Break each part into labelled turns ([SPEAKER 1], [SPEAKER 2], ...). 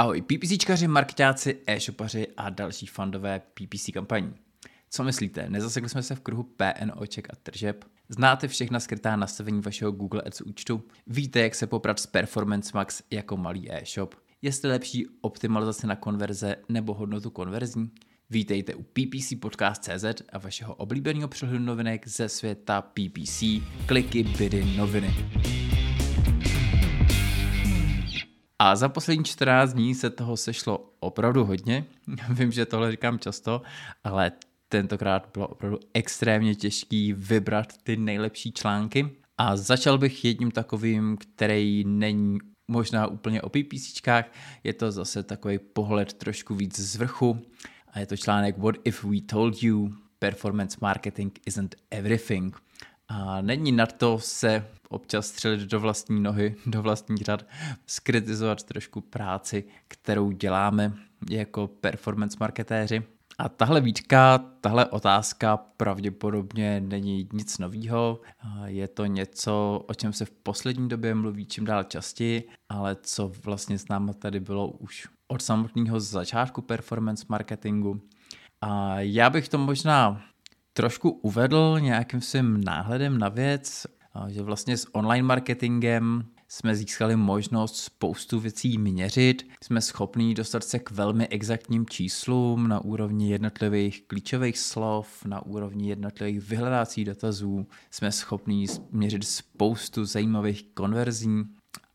[SPEAKER 1] Ahoj PPCčkaři, marketáci, e-shopaři a další fandové PPC kampaní. Co myslíte, nezasekli jsme se v kruhu PNOček a tržeb? Znáte všechna skrytá nastavení vašeho Google Ads účtu? Víte, jak se poprat s Performance Max jako malý e-shop? Jestli lepší optimalizace na konverze nebo hodnotu konverzní? Vítejte u PPC Podcast.cz a vašeho oblíbeného přehledu novinek ze světa PPC, kliky, bydy, noviny. A za poslední 14 dní se toho sešlo opravdu hodně. Vím, že tohle říkám často, ale tentokrát bylo opravdu extrémně těžký vybrat ty nejlepší články. A začal bych jedním takovým, který není možná úplně o PPCčkách, je to zase takový pohled trošku víc z vrchu a je to článek What if we told you performance marketing isn't everything. A není na to se občas střelit do vlastní nohy, do vlastních řad, skritizovat trošku práci, kterou děláme jako performance marketéři. A tahle výtka, tahle otázka pravděpodobně není nic novýho. Je to něco, o čem se v poslední době mluví čím dál častěji, ale co vlastně s námi tady bylo už od samotného začátku performance marketingu. A já bych to možná trošku uvedl nějakým svým náhledem na věc, že vlastně s online marketingem jsme získali možnost spoustu věcí měřit, jsme schopní dostat se k velmi exaktním číslům na úrovni jednotlivých klíčových slov, na úrovni jednotlivých vyhledávacích dotazů, jsme schopní měřit spoustu zajímavých konverzí.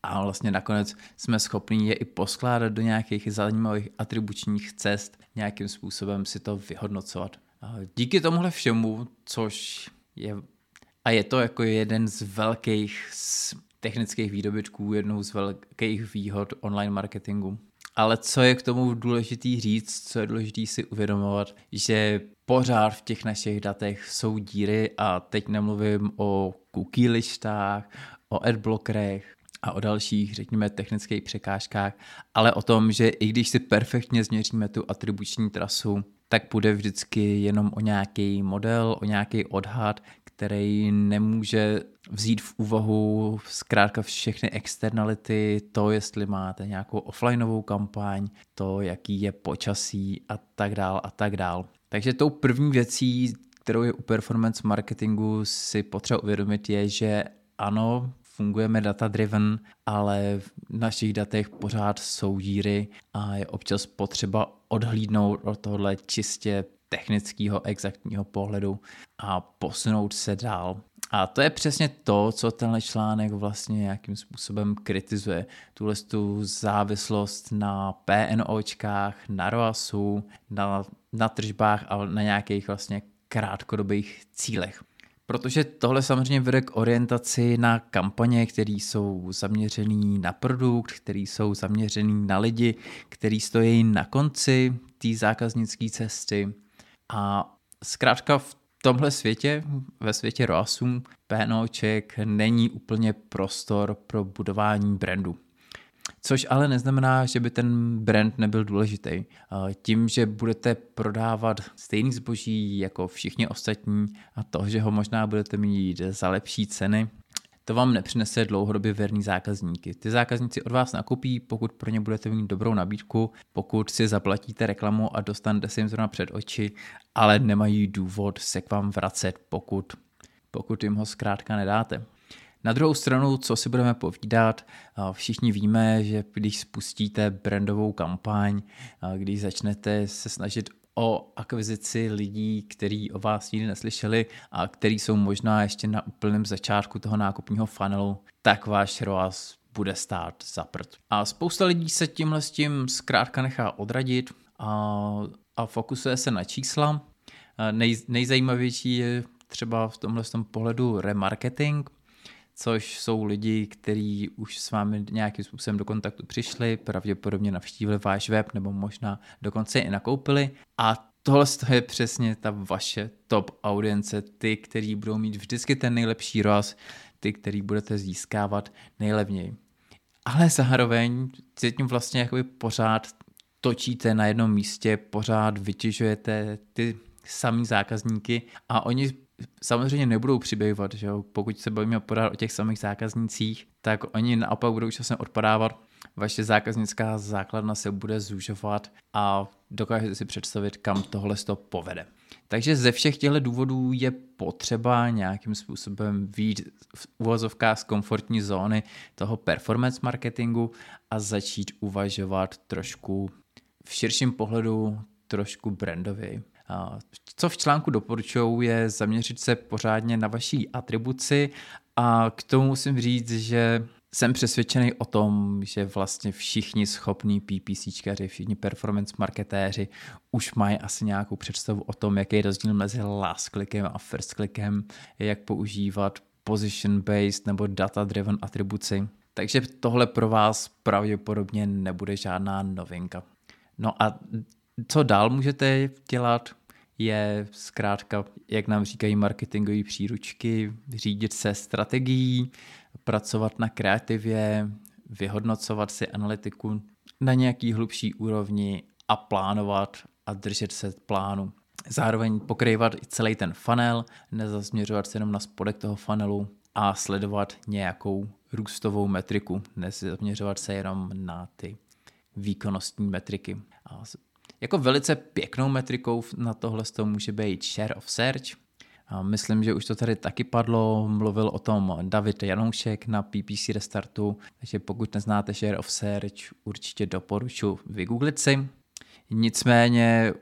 [SPEAKER 1] A vlastně nakonec jsme schopni je i poskládat do nějakých zajímavých atribučních cest, nějakým způsobem si to vyhodnocovat. Díky tomuhle všemu, což je a je to jako jeden z velkých technických výdobytků, jednou z velkých výhod online marketingu. Ale co je k tomu důležitý říct, co je důležité si uvědomovat, že pořád v těch našich datech jsou díry a teď nemluvím o cookie listách, o adblockerech a o dalších, řekněme, technických překážkách, ale o tom, že i když si perfektně změříme tu atribuční trasu, tak půjde vždycky jenom o nějaký model, o nějaký odhad, který nemůže vzít v úvahu zkrátka všechny externality, to, jestli máte nějakou offlineovou kampaň, to, jaký je počasí a tak dál a tak dál. Takže tou první věcí, kterou je u performance marketingu si potřeba uvědomit, je, že ano, fungujeme data-driven, ale v našich datech pořád jsou díry a je občas potřeba odhlídnout od tohle čistě technického, exaktního pohledu a posunout se dál. A to je přesně to, co tenhle článek vlastně nějakým způsobem kritizuje. Tuhle tu závislost na PNOčkách, na ROASu, na, na tržbách a na nějakých vlastně krátkodobých cílech. Protože tohle samozřejmě vede k orientaci na kampaně, které jsou zaměřený na produkt, které jsou zaměřený na lidi, který stojí na konci té zákaznické cesty. A zkrátka v tomhle světě, ve světě ROASů, PNOček není úplně prostor pro budování brandu. Což ale neznamená, že by ten brand nebyl důležitý. Tím, že budete prodávat stejný zboží jako všichni ostatní a to, že ho možná budete mít za lepší ceny, to vám nepřinese dlouhodobě věrný zákazníky. Ty zákazníci od vás nakupí, pokud pro ně budete mít dobrou nabídku, pokud si zaplatíte reklamu a dostanete si jim zrovna před oči, ale nemají důvod se k vám vracet, pokud, pokud jim ho zkrátka nedáte. Na druhou stranu, co si budeme povídat, všichni víme, že když spustíte brandovou kampaň, když začnete se snažit o akvizici lidí, kteří o vás nikdy neslyšeli a kteří jsou možná ještě na úplném začátku toho nákupního funnelu, tak váš ROAS bude stát za prd. A spousta lidí se tímhle s tím zkrátka nechá odradit a, a fokusuje se na čísla. Nej, nejzajímavější je třeba v tomhle tom pohledu remarketing, což jsou lidi, kteří už s vámi nějakým způsobem do kontaktu přišli, pravděpodobně navštívili váš web nebo možná dokonce i nakoupili a tohle je přesně ta vaše top audience, ty, kteří budou mít vždycky ten nejlepší roz, ty, který budete získávat nejlevněji. Ale zároveň tím vlastně jakoby pořád točíte na jednom místě, pořád vytěžujete ty samý zákazníky a oni samozřejmě nebudou přibývat, že jo? pokud se bavíme pořád o těch samých zákaznících, tak oni naopak budou časem odpadávat, vaše zákaznická základna se bude zužovat a dokážete si představit, kam tohle to povede. Takže ze všech těchto důvodů je potřeba nějakým způsobem výjít v uvozovkách z komfortní zóny toho performance marketingu a začít uvažovat trošku v širším pohledu trošku brandově. Co v článku doporučují je zaměřit se pořádně na vaší atribuci a k tomu musím říct, že jsem přesvědčený o tom, že vlastně všichni schopní PPCčkaři, všichni performance marketéři už mají asi nějakou představu o tom, jaký je rozdíl mezi last clickem a first clickem, jak používat position-based nebo data-driven atribuci. Takže tohle pro vás pravděpodobně nebude žádná novinka. No a co dál můžete dělat, je zkrátka, jak nám říkají marketingové příručky, řídit se strategií, pracovat na kreativě, vyhodnocovat si analytiku na nějaký hlubší úrovni a plánovat a držet se plánu. Zároveň pokrývat i celý ten funnel, nezasměřovat se jenom na spodek toho funnelu a sledovat nějakou růstovou metriku, nezasměřovat se jenom na ty výkonnostní metriky. A jako velice pěknou metrikou na tohle může být share of search. Myslím, že už to tady taky padlo, mluvil o tom David Janoušek na PPC Restartu, takže pokud neznáte share of search, určitě doporučuji vygooglit si. Nicméně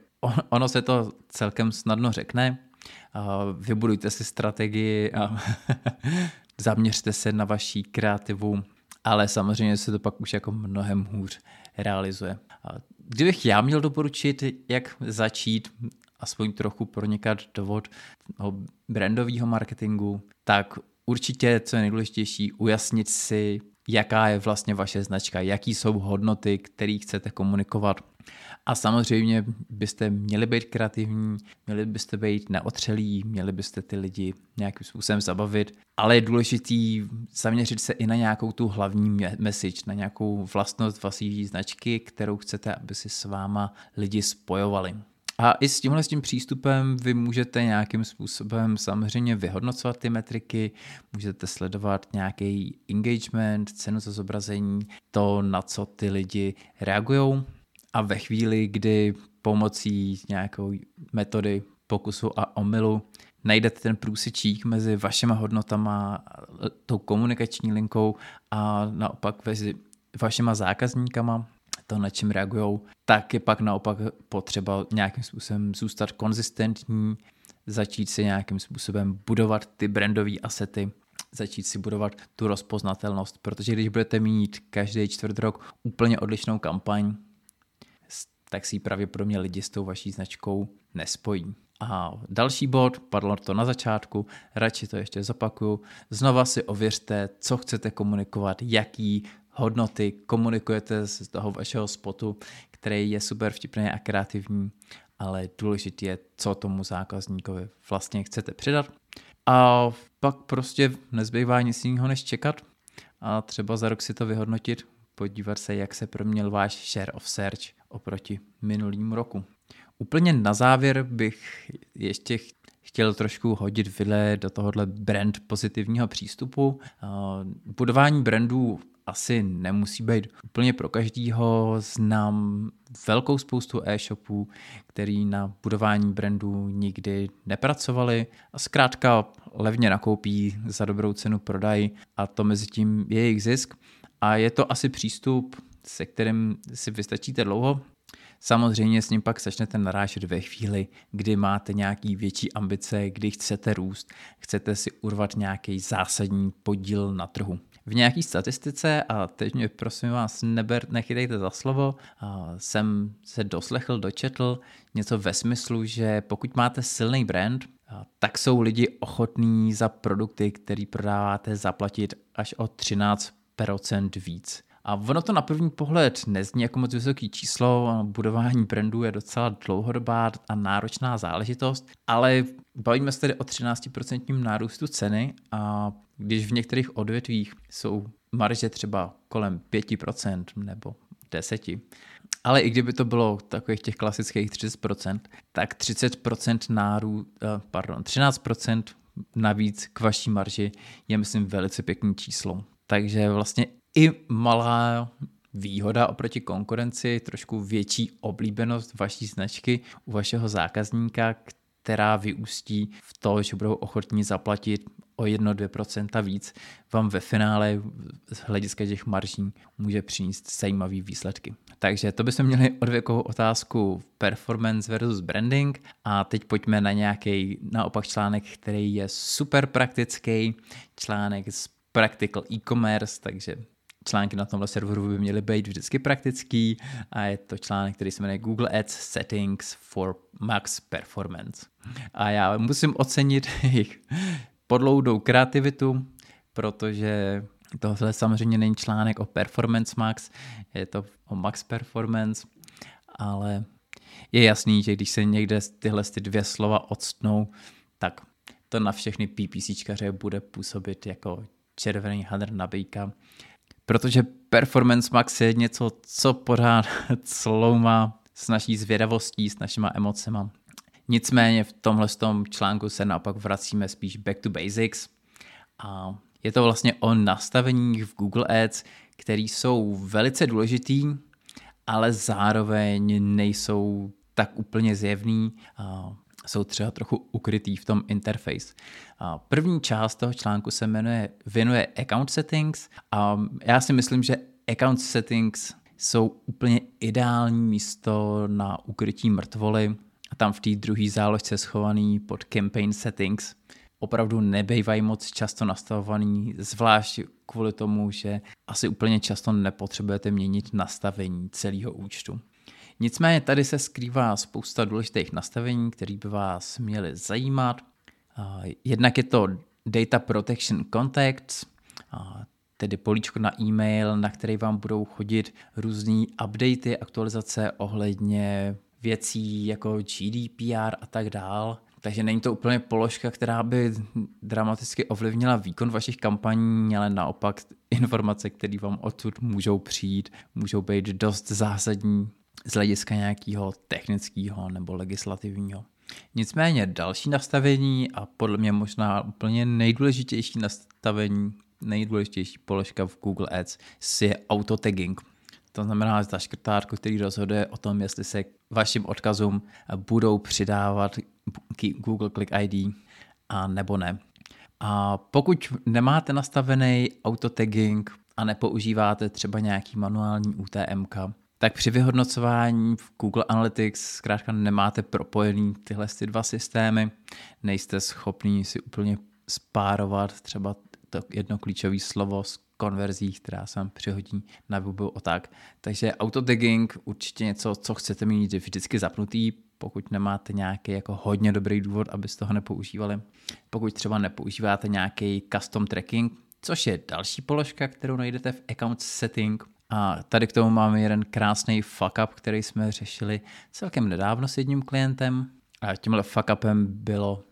[SPEAKER 1] ono se to celkem snadno řekne. Vybudujte si strategii a zaměřte se na vaší kreativu, ale samozřejmě se to pak už jako mnohem hůř realizuje. Kdybych já měl doporučit, jak začít aspoň trochu pronikat do vod brandového marketingu, tak určitě, co je nejdůležitější, ujasnit si, jaká je vlastně vaše značka, jaký jsou hodnoty, které chcete komunikovat. A samozřejmě byste měli být kreativní, měli byste být neotřelí, měli byste ty lidi nějakým způsobem zabavit, ale je důležitý zaměřit se i na nějakou tu hlavní message, na nějakou vlastnost vaší značky, kterou chcete, aby si s váma lidi spojovali. A i s tímhle s tím přístupem vy můžete nějakým způsobem samozřejmě vyhodnocovat ty metriky, můžete sledovat nějaký engagement, cenu za zobrazení, to, na co ty lidi reagují. A ve chvíli, kdy pomocí nějakou metody pokusu a omylu najdete ten průsečík mezi vašima hodnotama, tou komunikační linkou a naopak mezi vašima zákazníkama, to, na čem reagují, tak je pak naopak potřeba nějakým způsobem zůstat konzistentní, začít si nějakým způsobem budovat ty brandové asety, začít si budovat tu rozpoznatelnost, protože když budete mít každý čtvrt rok úplně odlišnou kampaň, tak si ji pravděpodobně lidi s tou vaší značkou nespojí. A další bod, padlo to na začátku, radši to ještě zopakuju. Znova si ověřte, co chcete komunikovat, jaký hodnoty komunikujete z toho vašeho spotu, který je super vtipný a kreativní, ale důležité je, co tomu zákazníkovi vlastně chcete přidat. A pak prostě nezbývá nic jiného, než čekat a třeba za rok si to vyhodnotit, podívat se, jak se proměnil váš share of search oproti minulýmu roku. Úplně na závěr bych ještě chtěl trošku hodit vyle do tohohle brand pozitivního přístupu. Budování brandů asi nemusí být úplně pro každýho. Znám velkou spoustu e-shopů, který na budování brandu nikdy nepracovali a zkrátka levně nakoupí, za dobrou cenu prodají a to mezi tím je jejich zisk. A je to asi přístup, se kterým si vystačíte dlouho, Samozřejmě s ním pak začnete narážet ve chvíli, kdy máte nějaký větší ambice, kdy chcete růst, chcete si urvat nějaký zásadní podíl na trhu. V nějaký statistice, a teď mě prosím vás neber, nechytejte za slovo, jsem se doslechl, dočetl něco ve smyslu, že pokud máte silný brand, tak jsou lidi ochotní za produkty, který prodáváte, zaplatit až o 13% víc. A ono to na první pohled nezní jako moc vysoké číslo, budování brandu je docela dlouhodobá a náročná záležitost, ale bavíme se tedy o 13% nárůstu ceny a když v některých odvětvích jsou marže třeba kolem 5% nebo 10%, ale i kdyby to bylo takových těch klasických 30%, tak 30% nárů, eh, pardon, 13% navíc k vaší marži je, myslím, velice pěkný číslo. Takže vlastně i malá výhoda oproti konkurenci, trošku větší oblíbenost vaší značky u vašeho zákazníka, která vyústí v to, že budou ochotní zaplatit o 1-2% víc, vám ve finále z hlediska těch marží může přinést zajímavé výsledky. Takže to bychom měli odvěkovou otázku performance versus branding a teď pojďme na nějaký naopak článek, který je super praktický, článek z Practical e-commerce, takže články na tomhle serveru by měly být vždycky praktický a je to článek, který se jmenuje Google Ads Settings for Max Performance. A já musím ocenit jejich podloudou kreativitu, protože tohle samozřejmě není článek o Performance Max, je to o Max Performance, ale je jasný, že když se někde tyhle ty dvě slova odstnou, tak to na všechny PPCčkaře bude působit jako červený hadr na bejka, protože Performance Max je něco, co pořád slouma s naší zvědavostí, s našima emocema. Nicméně v tomhle tom článku se naopak vracíme spíš back to basics. A je to vlastně o nastaveních v Google Ads, které jsou velice důležitý, ale zároveň nejsou tak úplně zjevný, a jsou třeba trochu ukrytý v tom interface. První část toho článku se jmenuje, věnuje account settings a já si myslím, že account settings jsou úplně ideální místo na ukrytí mrtvoly a tam v té druhé záložce schovaný pod campaign settings opravdu nebejvají moc často nastavovaný, zvlášť kvůli tomu, že asi úplně často nepotřebujete měnit nastavení celého účtu. Nicméně tady se skrývá spousta důležitých nastavení, které by vás měly zajímat. Jednak je to Data Protection Contacts, tedy políčko na e-mail, na který vám budou chodit různé updaty, aktualizace ohledně věcí jako GDPR a tak dál. Takže není to úplně položka, která by dramaticky ovlivnila výkon vašich kampaní, ale naopak informace, které vám odtud můžou přijít, můžou být dost zásadní z hlediska nějakého technického nebo legislativního. Nicméně další nastavení a podle mě možná úplně nejdůležitější nastavení, nejdůležitější položka v Google Ads je autotagging. To znamená zaškrtátko, který rozhoduje o tom, jestli se vašim odkazům budou přidávat Google Click ID a nebo ne. A pokud nemáte nastavený autotagging a nepoužíváte třeba nějaký manuální UTM, tak při vyhodnocování v Google Analytics zkrátka nemáte propojený tyhle ty dva systémy, nejste schopní si úplně spárovat třeba to jedno klíčové slovo s konverzí, která se vám přihodí na webu o tak. Takže autotagging určitě něco, co chcete mít vždycky zapnutý, pokud nemáte nějaký jako hodně dobrý důvod, abyste toho nepoužívali. Pokud třeba nepoužíváte nějaký custom tracking, což je další položka, kterou najdete v account setting, a tady k tomu máme jeden krásný fuck up, který jsme řešili celkem nedávno s jedním klientem. A tímhle fuck upem bylo,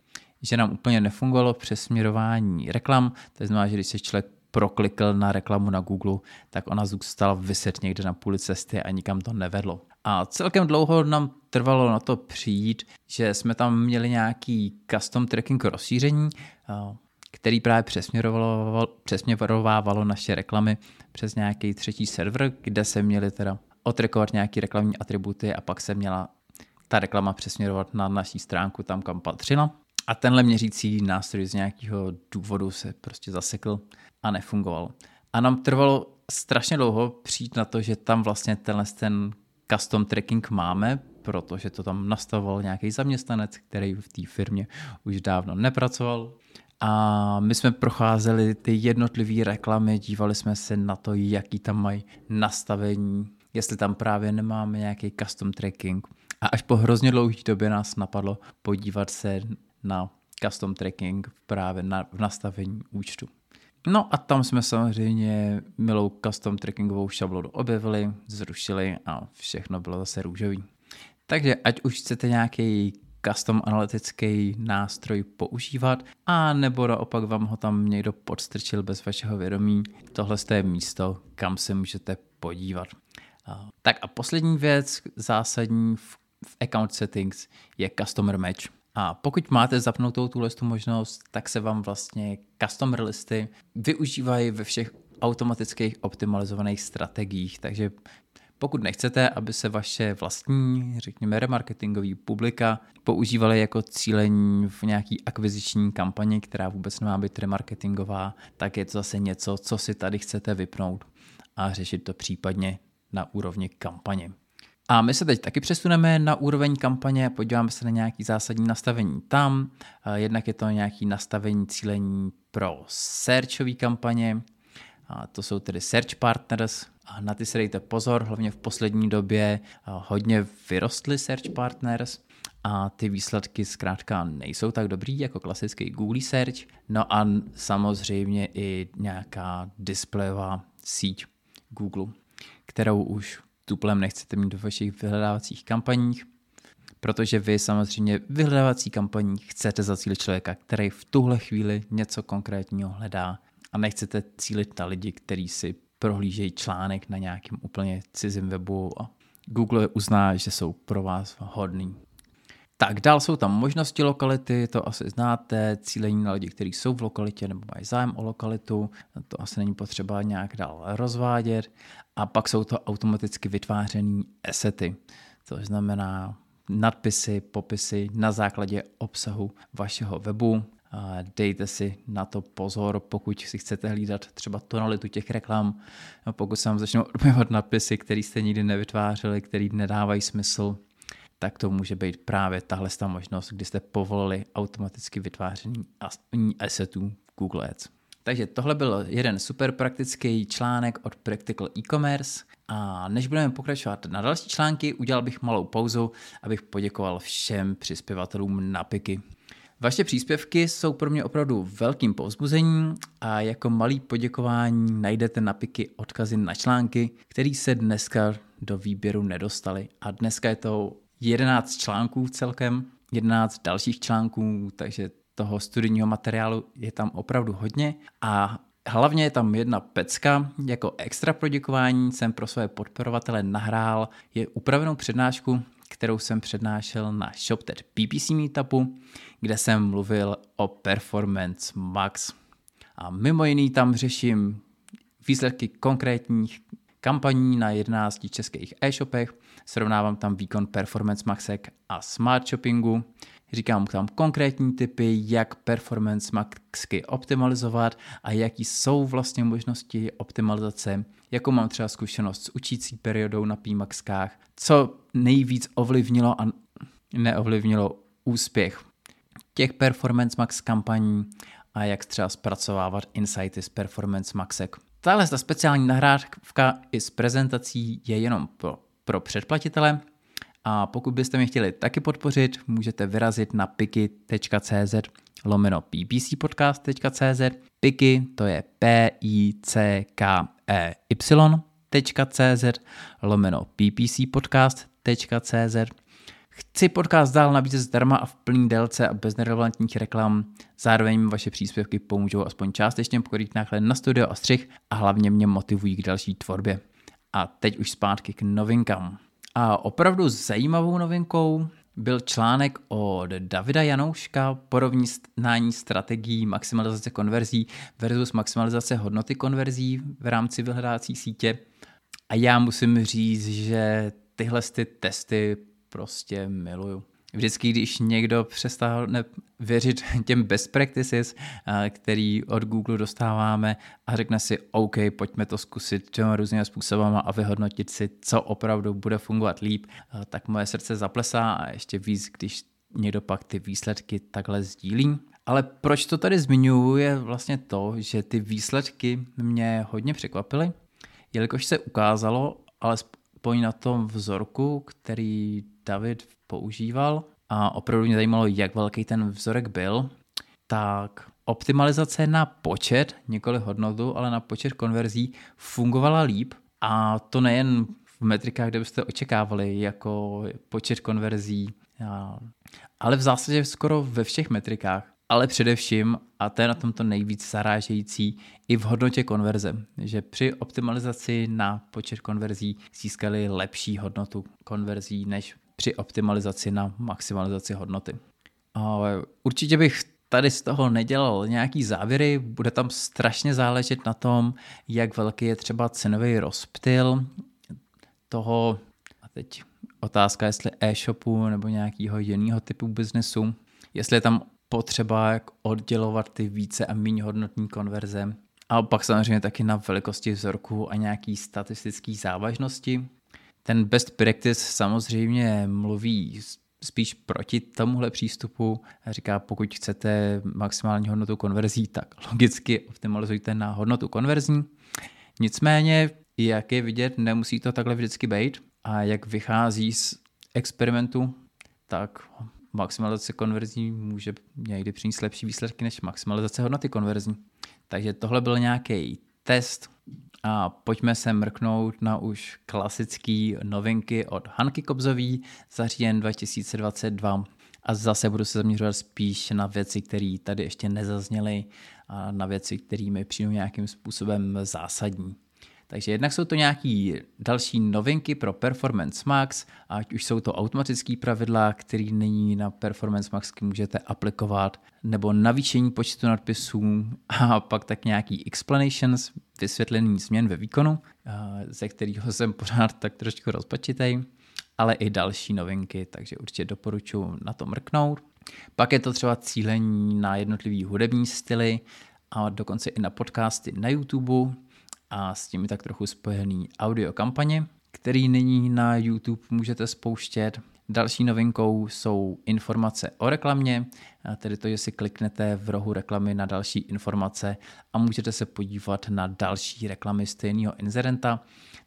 [SPEAKER 1] že nám úplně nefungovalo přesměrování reklam. To znamená, že když se člověk proklikl na reklamu na Google, tak ona zůstala vyset někde na půli cesty a nikam to nevedlo. A celkem dlouho nám trvalo na to přijít, že jsme tam měli nějaký custom tracking rozšíření, který právě přesměrovávalo naše reklamy přes nějaký třetí server, kde se měly teda otrekovat nějaké reklamní atributy a pak se měla ta reklama přesměrovat na naší stránku tam, kam patřila. A tenhle měřící nástroj z nějakého důvodu se prostě zasekl a nefungoval. A nám trvalo strašně dlouho přijít na to, že tam vlastně tenhle ten custom tracking máme, protože to tam nastavoval nějaký zaměstnanec, který v té firmě už dávno nepracoval. A my jsme procházeli ty jednotlivé reklamy, dívali jsme se na to, jaký tam mají nastavení, jestli tam právě nemáme nějaký custom tracking. A až po hrozně dlouhé době nás napadlo podívat se na custom tracking právě na, v nastavení účtu. No a tam jsme samozřejmě milou custom trackingovou šablonu objevili, zrušili a všechno bylo zase růžový. Takže ať už chcete nějaký custom analytický nástroj používat, a nebo naopak vám ho tam někdo podstrčil bez vašeho vědomí, tohle je místo, kam se můžete podívat. Tak a poslední věc zásadní v, account settings je customer match. A pokud máte zapnutou tuhle tu možnost, tak se vám vlastně customer listy využívají ve všech automatických optimalizovaných strategiích. Takže pokud nechcete, aby se vaše vlastní, řekněme, remarketingový publika používaly jako cílení v nějaký akviziční kampani, která vůbec nemá být remarketingová, tak je to zase něco, co si tady chcete vypnout a řešit to případně na úrovni kampaně. A my se teď taky přesuneme na úroveň kampaně, podíváme se na nějaký zásadní nastavení tam. Jednak je to nějaký nastavení cílení pro searchové kampaně, a to jsou tedy search partners, na ty se dejte pozor, hlavně v poslední době hodně vyrostly search partners a ty výsledky zkrátka nejsou tak dobrý jako klasický Google search. No a samozřejmě i nějaká displejová síť Google, kterou už tuplem nechcete mít v vašich vyhledávacích kampaních, protože vy samozřejmě vyhledávací kampaní chcete zacílit člověka, který v tuhle chvíli něco konkrétního hledá a nechcete cílit na lidi, kteří si prohlížejí článek na nějakém úplně cizím webu a Google uzná, že jsou pro vás hodný. Tak dál jsou tam možnosti lokality, to asi znáte, cílení na lidi, kteří jsou v lokalitě nebo mají zájem o lokalitu, to asi není potřeba nějak dál rozvádět. A pak jsou to automaticky vytvářené asety, což znamená nadpisy, popisy na základě obsahu vašeho webu. Dejte si na to pozor, pokud si chcete hlídat třeba tonalitu těch reklam, pokud se vám začnou odbývat nadpisy, které jste nikdy nevytvářeli, které nedávají smysl, tak to může být právě tahle ta možnost, kdy jste povolili automaticky vytváření assetů Google Ads. Takže tohle byl jeden super praktický článek od Practical e-commerce a než budeme pokračovat na další články, udělal bych malou pauzu, abych poděkoval všem přispěvatelům na PIKy. Vaše příspěvky jsou pro mě opravdu velkým povzbuzením a jako malý poděkování najdete na PIKy odkazy na články, které se dneska do výběru nedostali. A dneska je to 11 článků celkem, 11 dalších článků, takže toho studijního materiálu je tam opravdu hodně a hlavně je tam jedna pecka, jako extra poděkování jsem pro své podporovatele nahrál je upravenou přednášku, kterou jsem přednášel na ShopTed PPC Meetupu, kde jsem mluvil o Performance Max. A mimo jiný tam řeším výsledky konkrétních kampaní na 11 českých e-shopech, srovnávám tam výkon Performance Maxek a Smart Shoppingu, říkám tam konkrétní typy, jak Performance Maxky optimalizovat a jaký jsou vlastně možnosti optimalizace, jakou mám třeba zkušenost s učící periodou na PMAXkách, co nejvíc ovlivnilo a neovlivnilo úspěch těch Performance Max kampaní a jak třeba zpracovávat insighty z Performance Maxek. Tahle ta speciální nahrávka i s prezentací je jenom pro, pro předplatitele. A pokud byste mě chtěli taky podpořit, můžete vyrazit na piky.cz lomeno ppcpodcast.cz Piky to je p i c k e y.cz lomeno ppcpodcast.cz Chci podcast dál nabízet zdarma a v plný délce a bez nerelevantních reklam. Zároveň vaše příspěvky pomůžou aspoň částečně pokrýt náklady na studio a střih a hlavně mě motivují k další tvorbě. A teď už zpátky k novinkám. A opravdu zajímavou novinkou byl článek od Davida Janouška porovnání strategií maximalizace konverzí versus maximalizace hodnoty konverzí v rámci vyhledávací sítě. A já musím říct, že tyhle ty testy prostě miluju. Vždycky, když někdo přestane věřit těm best practices, eh, který od Google dostáváme a řekne si, OK, pojďme to zkusit těma různými způsoby a vyhodnotit si, co opravdu bude fungovat líp, eh, tak moje srdce zaplesá a ještě víc, když někdo pak ty výsledky takhle sdílí. Ale proč to tady zmiňuji, je vlastně to, že ty výsledky mě hodně překvapily, jelikož se ukázalo, alespoň na tom vzorku, který David používal. A opravdu mě zajímalo, jak velký ten vzorek byl, tak optimalizace na počet, nikoli hodnotu, ale na počet konverzí fungovala líp. A to nejen v metrikách, kde byste očekávali, jako počet konverzí, ale v zásadě skoro ve všech metrikách. Ale především, a to je na tomto nejvíc zarážející, i v hodnotě konverze, že při optimalizaci na počet konverzí získali lepší hodnotu konverzí než při optimalizaci na maximalizaci hodnoty. Určitě bych tady z toho nedělal nějaký závěry, bude tam strašně záležet na tom, jak velký je třeba cenový rozptyl toho, a teď otázka, jestli e-shopu nebo nějakého jiného typu biznesu, jestli je tam potřeba jak oddělovat ty více a méně hodnotní konverze. A pak samozřejmě taky na velikosti vzorku a nějaký statistický závažnosti. Ten best practice samozřejmě mluví spíš proti tomuhle přístupu. Říká, pokud chcete maximální hodnotu konverzí, tak logicky optimalizujte na hodnotu konverzní. Nicméně, jak je vidět, nemusí to takhle vždycky být. A jak vychází z experimentu, tak maximalizace konverzí může někdy přinést lepší výsledky než maximalizace hodnoty konverzní. Takže tohle byl nějaký test a pojďme se mrknout na už klasické novinky od Hanky Kobzový za říjen 2022. A zase budu se zaměřovat spíš na věci, které tady ještě nezazněly a na věci, které mi přijdou nějakým způsobem zásadní. Takže jednak jsou to nějaké další novinky pro Performance Max, ať už jsou to automatické pravidla, které nyní na Performance Max můžete aplikovat, nebo navýšení počtu nadpisů a pak tak nějaký explanations, vysvětlení změn ve výkonu, ze kterého jsem pořád tak trošku rozpačitej, ale i další novinky, takže určitě doporučuji na to mrknout. Pak je to třeba cílení na jednotlivý hudební styly a dokonce i na podcasty na YouTube, a s tím tak trochu spojený audio kampaně, který nyní na YouTube můžete spouštět. Další novinkou jsou informace o reklamě, tedy to, že si kliknete v rohu reklamy na další informace a můžete se podívat na další reklamy stejného inzerenta.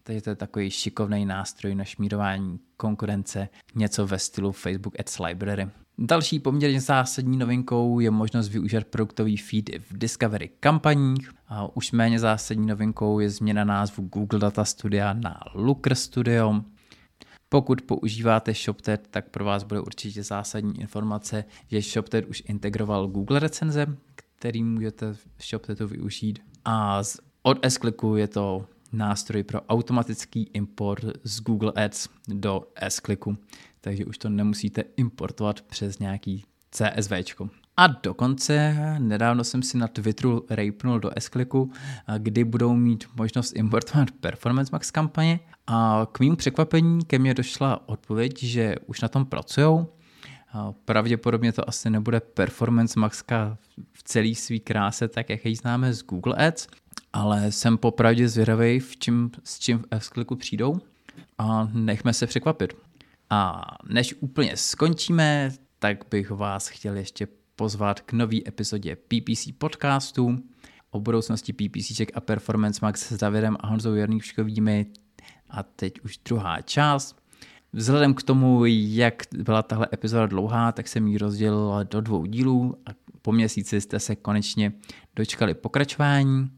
[SPEAKER 1] Takže to je takový šikovný nástroj na šmírování konkurence, něco ve stylu Facebook Ads Library. Další poměrně zásadní novinkou je možnost využít produktový feed v Discovery kampaních. A už méně zásadní novinkou je změna názvu Google Data Studia na Looker Studio. Pokud používáte ShopTed, tak pro vás bude určitě zásadní informace, že ShopTed už integroval Google recenze, který můžete v ShopTedu využít. A od s je to nástroj pro automatický import z Google Ads do s takže už to nemusíte importovat přes nějaký CSV. A dokonce nedávno jsem si na Twitteru rejpnul do s kdy budou mít možnost importovat Performance Max kampaně a k mým překvapení ke mně došla odpověď, že už na tom pracují. Pravděpodobně to asi nebude Performance Maxka v celé své kráse, tak jak ji známe z Google Ads, ale jsem popravdě zvědavý, v čím, s čím v s přijdou a nechme se překvapit. A než úplně skončíme, tak bych vás chtěl ještě pozvat k nové epizodě PPC podcastu o budoucnosti PPCček a Performance Max s Davidem a Honzou Jarnýškovými a teď už druhá část. Vzhledem k tomu, jak byla tahle epizoda dlouhá, tak jsem ji rozdělil do dvou dílů a po měsíci jste se konečně dočkali pokračování.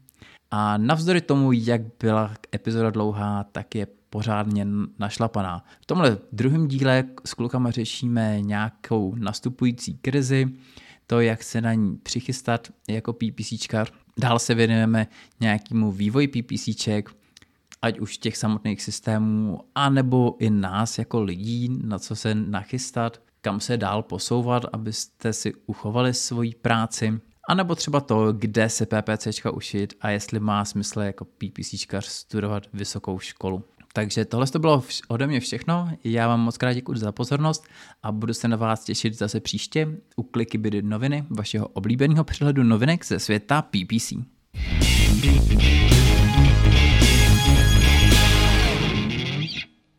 [SPEAKER 1] A navzdory tomu, jak byla epizoda dlouhá, tak je pořádně našlapaná. V tomhle druhém díle s klukama řešíme nějakou nastupující krizi, to, jak se na ní přichystat jako PPCčkar. Dál se věnujeme nějakému vývoji PPCček, ať už těch samotných systémů, anebo i nás jako lidí, na co se nachystat, kam se dál posouvat, abyste si uchovali svoji práci. A nebo třeba to, kde se PPCčka ušit a jestli má smysl jako PPCčkař studovat vysokou školu. Takže tohle to bylo ode mě všechno. Já vám moc krát děkuji za pozornost a budu se na vás těšit zase příště u Kliky Bydy noviny, vašeho oblíbeného přehledu novinek ze světa PPC.